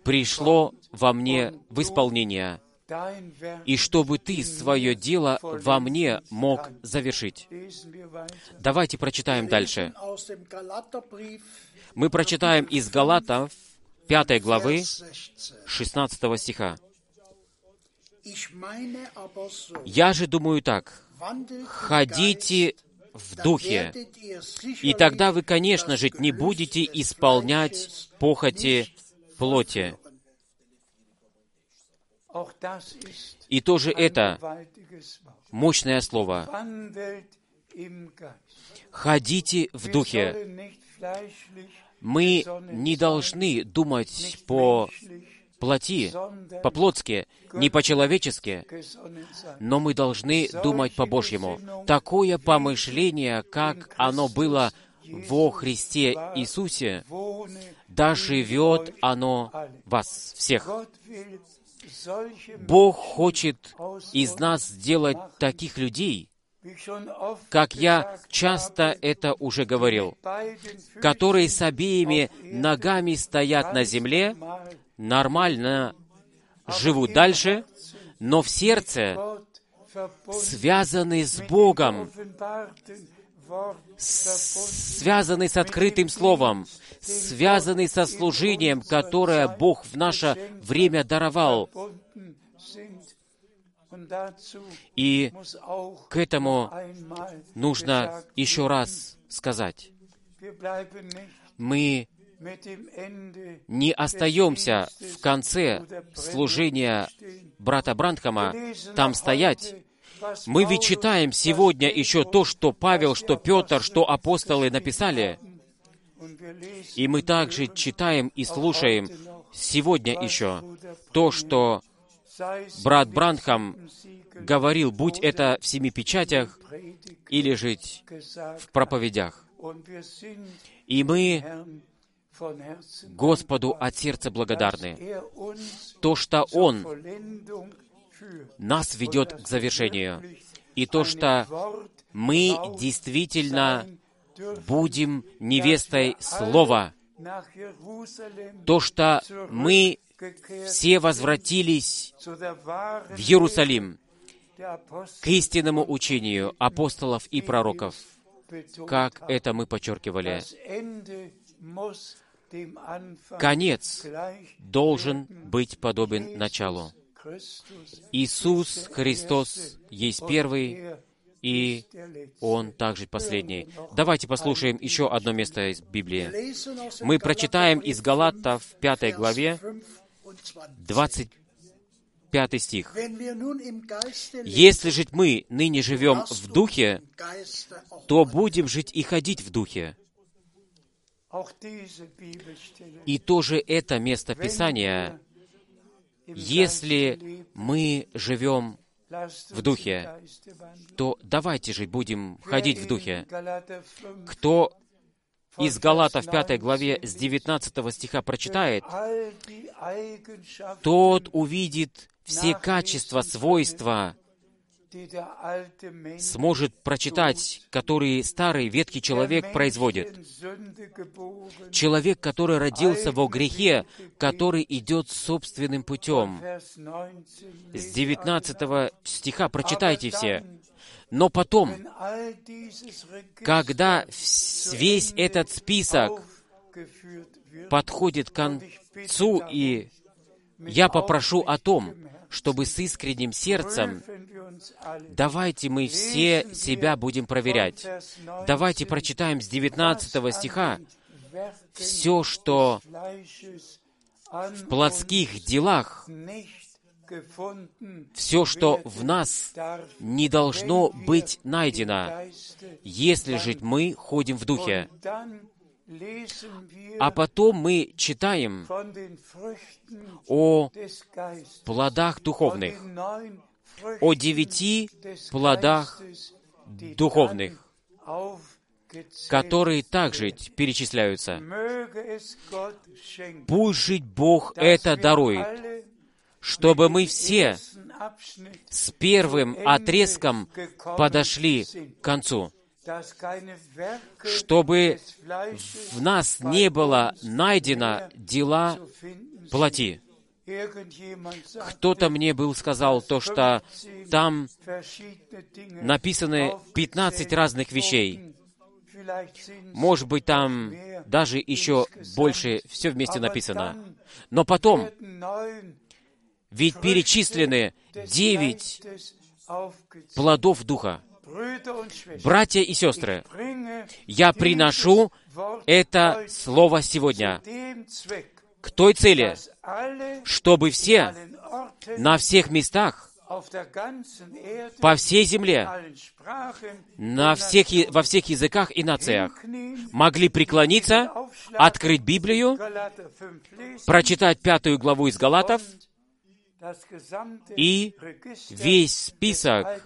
пришло во мне в исполнение, и чтобы Ты свое дело во мне мог завершить». Давайте прочитаем дальше. Мы прочитаем из Галатов 5 главы Vers 16. 16 стиха. «Я же думаю так, ходите в духе, и тогда вы, конечно же, не будете исполнять похоти плоти». И тоже это мощное слово. «Ходите в духе». Мы не должны думать по плоти, по-плотски, не по-человечески, но мы должны думать по-божьему. Такое помышление, как оно было во Христе Иисусе, да живет оно вас всех. Бог хочет из нас сделать таких людей, как я часто это уже говорил, которые с обеими ногами стоят на земле, нормально живут дальше, но в сердце связаны с Богом, связаны с открытым Словом, связаны со служением, которое Бог в наше время даровал. И к этому нужно еще раз сказать, мы не остаемся в конце служения брата Брандхама там стоять. Мы ведь читаем сегодня еще то, что Павел, что Петр, что апостолы написали. И мы также читаем и слушаем сегодня еще то, что брат Бранхам говорил, будь это в семи печатях или жить в проповедях. И мы Господу от сердца благодарны. То, что Он нас ведет к завершению. И то, что мы действительно будем невестой Слова. То, что мы все возвратились в Иерусалим к истинному учению апостолов и пророков, как это мы подчеркивали. Конец должен быть подобен началу. Иисус Христос есть первый, и Он также последний. Давайте послушаем еще одно место из Библии. Мы прочитаем из Галатов 5 главе 25 стих. «Если жить мы ныне живем в Духе, то будем жить и ходить в Духе». И тоже это место Писания, если мы живем в Духе, то давайте же будем ходить в Духе. Кто из Галатов 5 главе с 19 стиха прочитает, тот увидит все качества, свойства, сможет прочитать, которые старый ветхий человек производит. Человек, который родился во грехе, который идет собственным путем. С 19 стиха прочитайте все. Но потом, когда весь этот список подходит к концу, и я попрошу о том, чтобы с искренним сердцем давайте мы все себя будем проверять. Давайте прочитаем с 19 стиха все, что в плотских делах, все, что в нас не должно быть найдено, если же мы ходим в Духе. А потом мы читаем о плодах духовных, о девяти плодах духовных, которые также перечисляются. Пусть жить Бог это дарует, чтобы мы все с первым отрезком подошли к концу чтобы в нас не было найдено дела плоти. Кто-то мне был сказал то, что там написаны 15 разных вещей. Может быть, там даже еще больше все вместе написано. Но потом, ведь перечислены девять плодов Духа. Братья и сестры, я приношу это слово сегодня к той цели, чтобы все на всех местах, по всей земле, на всех, во всех языках и нациях могли преклониться, открыть Библию, прочитать пятую главу из Галатов и весь список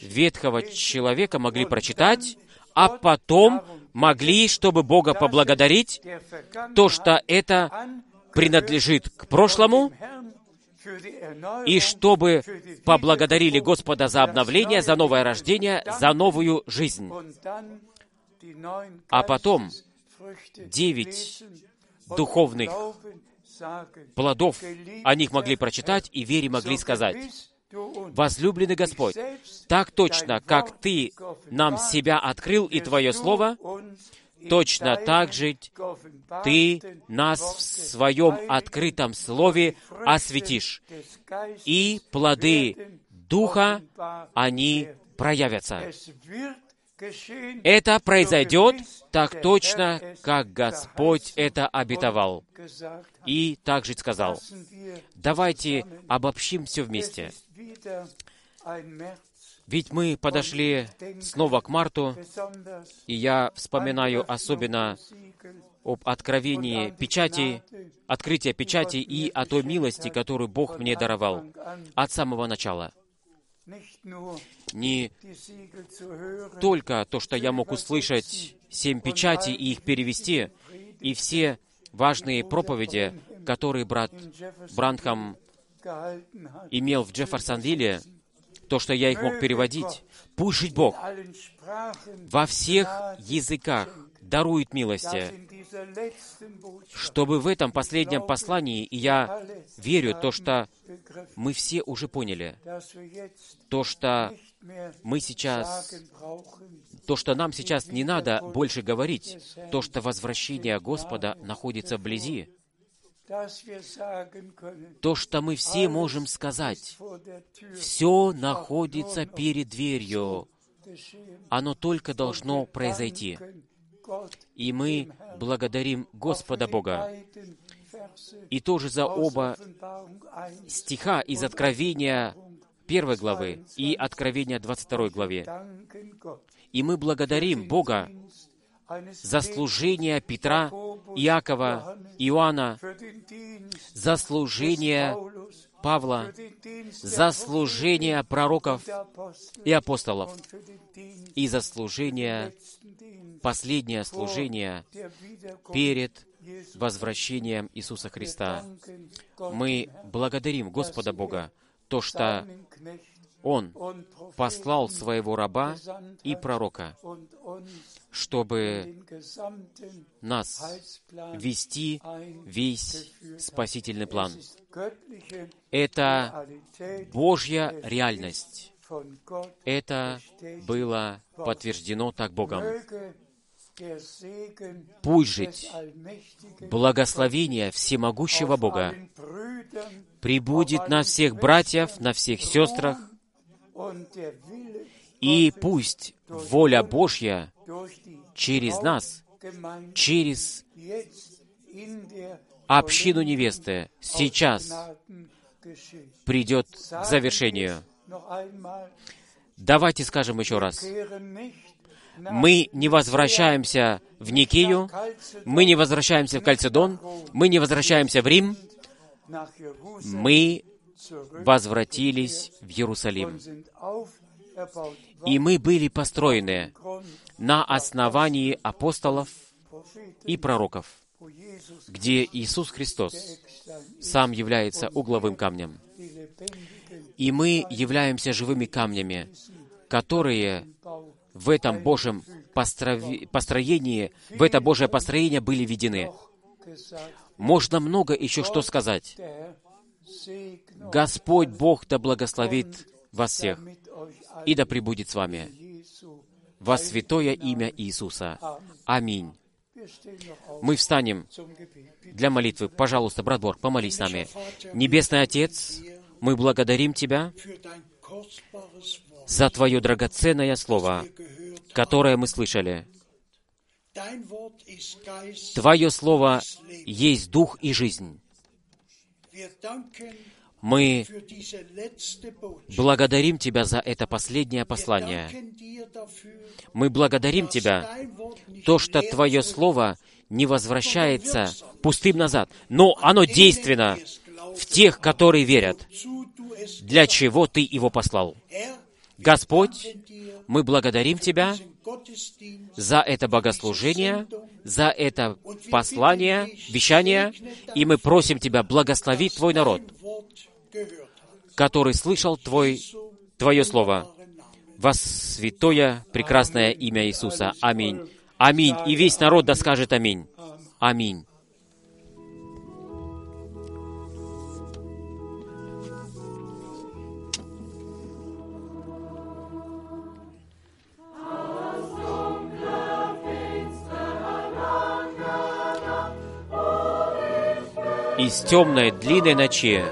ветхого человека могли прочитать, а потом могли, чтобы Бога поблагодарить, то, что это принадлежит к прошлому, и чтобы поблагодарили Господа за обновление, за новое рождение, за новую жизнь. А потом девять духовных плодов о них могли прочитать и вере могли сказать, «Возлюбленный Господь, так точно, как Ты нам себя открыл и Твое Слово, точно так же Ты нас в Своем открытом Слове осветишь, и плоды Духа, они проявятся. Это произойдет так точно, как Господь это обетовал. И также сказал, давайте обобщим все вместе. Ведь мы подошли снова к марту, и я вспоминаю особенно об откровении печати, открытия печати и о той милости, которую Бог мне даровал от самого начала не только то, что я мог услышать семь печатей и их перевести, и все важные проповеди, которые брат Бранхам имел в Джефферсонвилле, то, что я их мог переводить. Пусть жить Бог во всех языках дарует милости, чтобы в этом последнем послании, и я верю, то, что мы все уже поняли, то, что мы сейчас, то, что нам сейчас не надо больше говорить, то, что возвращение Господа находится вблизи, то, что мы все можем сказать, все находится перед дверью, оно только должно произойти. И мы благодарим Господа Бога. И тоже за оба стиха из Откровения первой главы и Откровения 22 главе. И мы благодарим Бога за служение Петра, Иакова, Иоанна, за служение Павла, за служение пророков и апостолов и за служение, последнее служение перед возвращением Иисуса Христа. Мы благодарим Господа Бога, то, что Он послал своего раба и пророка, чтобы нас вести весь спасительный план. Это Божья реальность. Это было подтверждено так Богом. Пусть жить благословение всемогущего Бога прибудет на всех братьев, на всех сестрах, и пусть воля Божья через нас, через общину невесты сейчас придет к завершению. Давайте скажем еще раз. Мы не возвращаемся в Никию, мы не возвращаемся в Кальцедон, мы не возвращаемся в Рим, мы возвратились в Иерусалим. И мы были построены на основании апостолов и пророков, где Иисус Христос сам является угловым камнем. И мы являемся живыми камнями, которые в этом Божьем построви- построении, в это Божье построение были введены. Можно много еще что сказать. Господь Бог да благословит вас всех и да пребудет с вами во святое имя Иисуса. Аминь. Мы встанем для молитвы. Пожалуйста, брат Борг, помолись с нами. Небесный Отец, мы благодарим Тебя за Твое драгоценное Слово, которое мы слышали. Твое Слово есть Дух и жизнь. Мы благодарим Тебя за это последнее послание. Мы благодарим Тебя, то, что Твое Слово не возвращается пустым назад, но оно действенно в тех, которые верят, для чего Ты его послал. Господь, мы благодарим Тебя за это богослужение, за это послание, вещание, и мы просим Тебя благословить Твой народ, который слышал Твой, Твое Слово во святое прекрасное имя Иисуса. Аминь. Аминь. И весь народ да скажет Аминь. Аминь. Из темной длинной ночи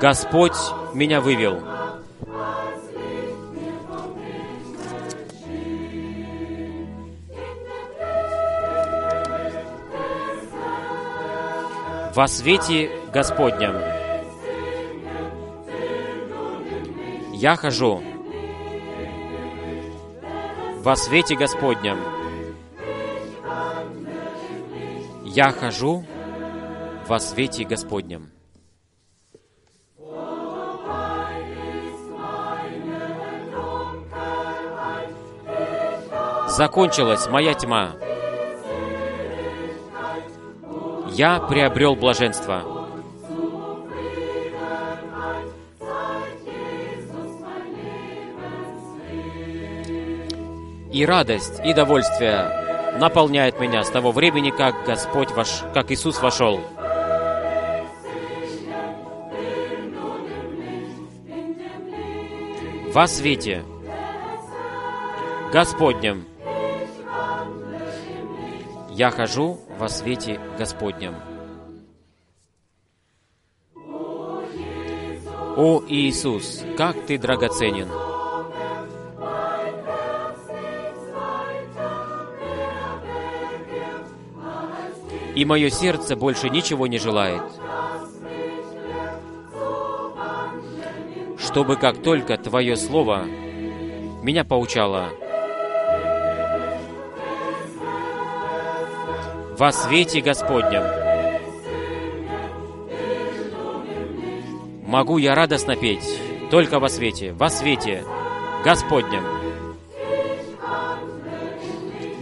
Господь меня вывел. Во свете Господнем я хожу. Во свете Господнем я хожу во свете Господнем. Закончилась моя тьма. Я приобрел блаженство. И радость, и довольствие наполняет меня с того времени, как Господь ваш, как Иисус вошел. Во свете Господнем я хожу во свете Господнем. О Иисус, как Ты драгоценен! И мое сердце больше ничего не желает, чтобы как только Твое Слово меня поучало во свете Господнем. Могу я радостно петь только во свете, во свете Господнем.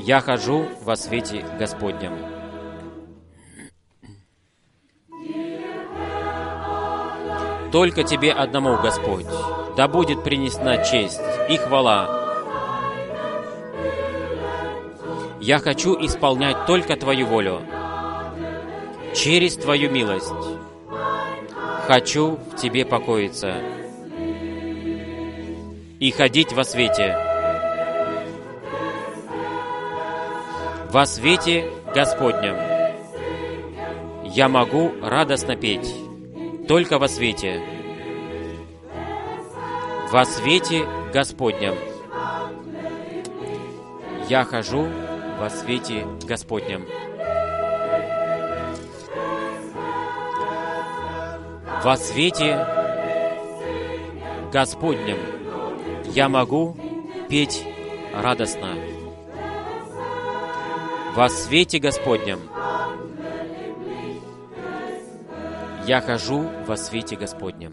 Я хожу во свете Господнем. Только Тебе одному, Господь, да будет принесена честь и хвала. Я хочу исполнять только Твою волю. Через Твою милость хочу в Тебе покоиться. и ходить во свете. Во свете Господнем я могу радостно петь, только во свете. Во свете Господнем я хожу во свете Господнем. Во свете Господнем я могу петь радостно. Во свете Господнем я хожу во свете Господнем.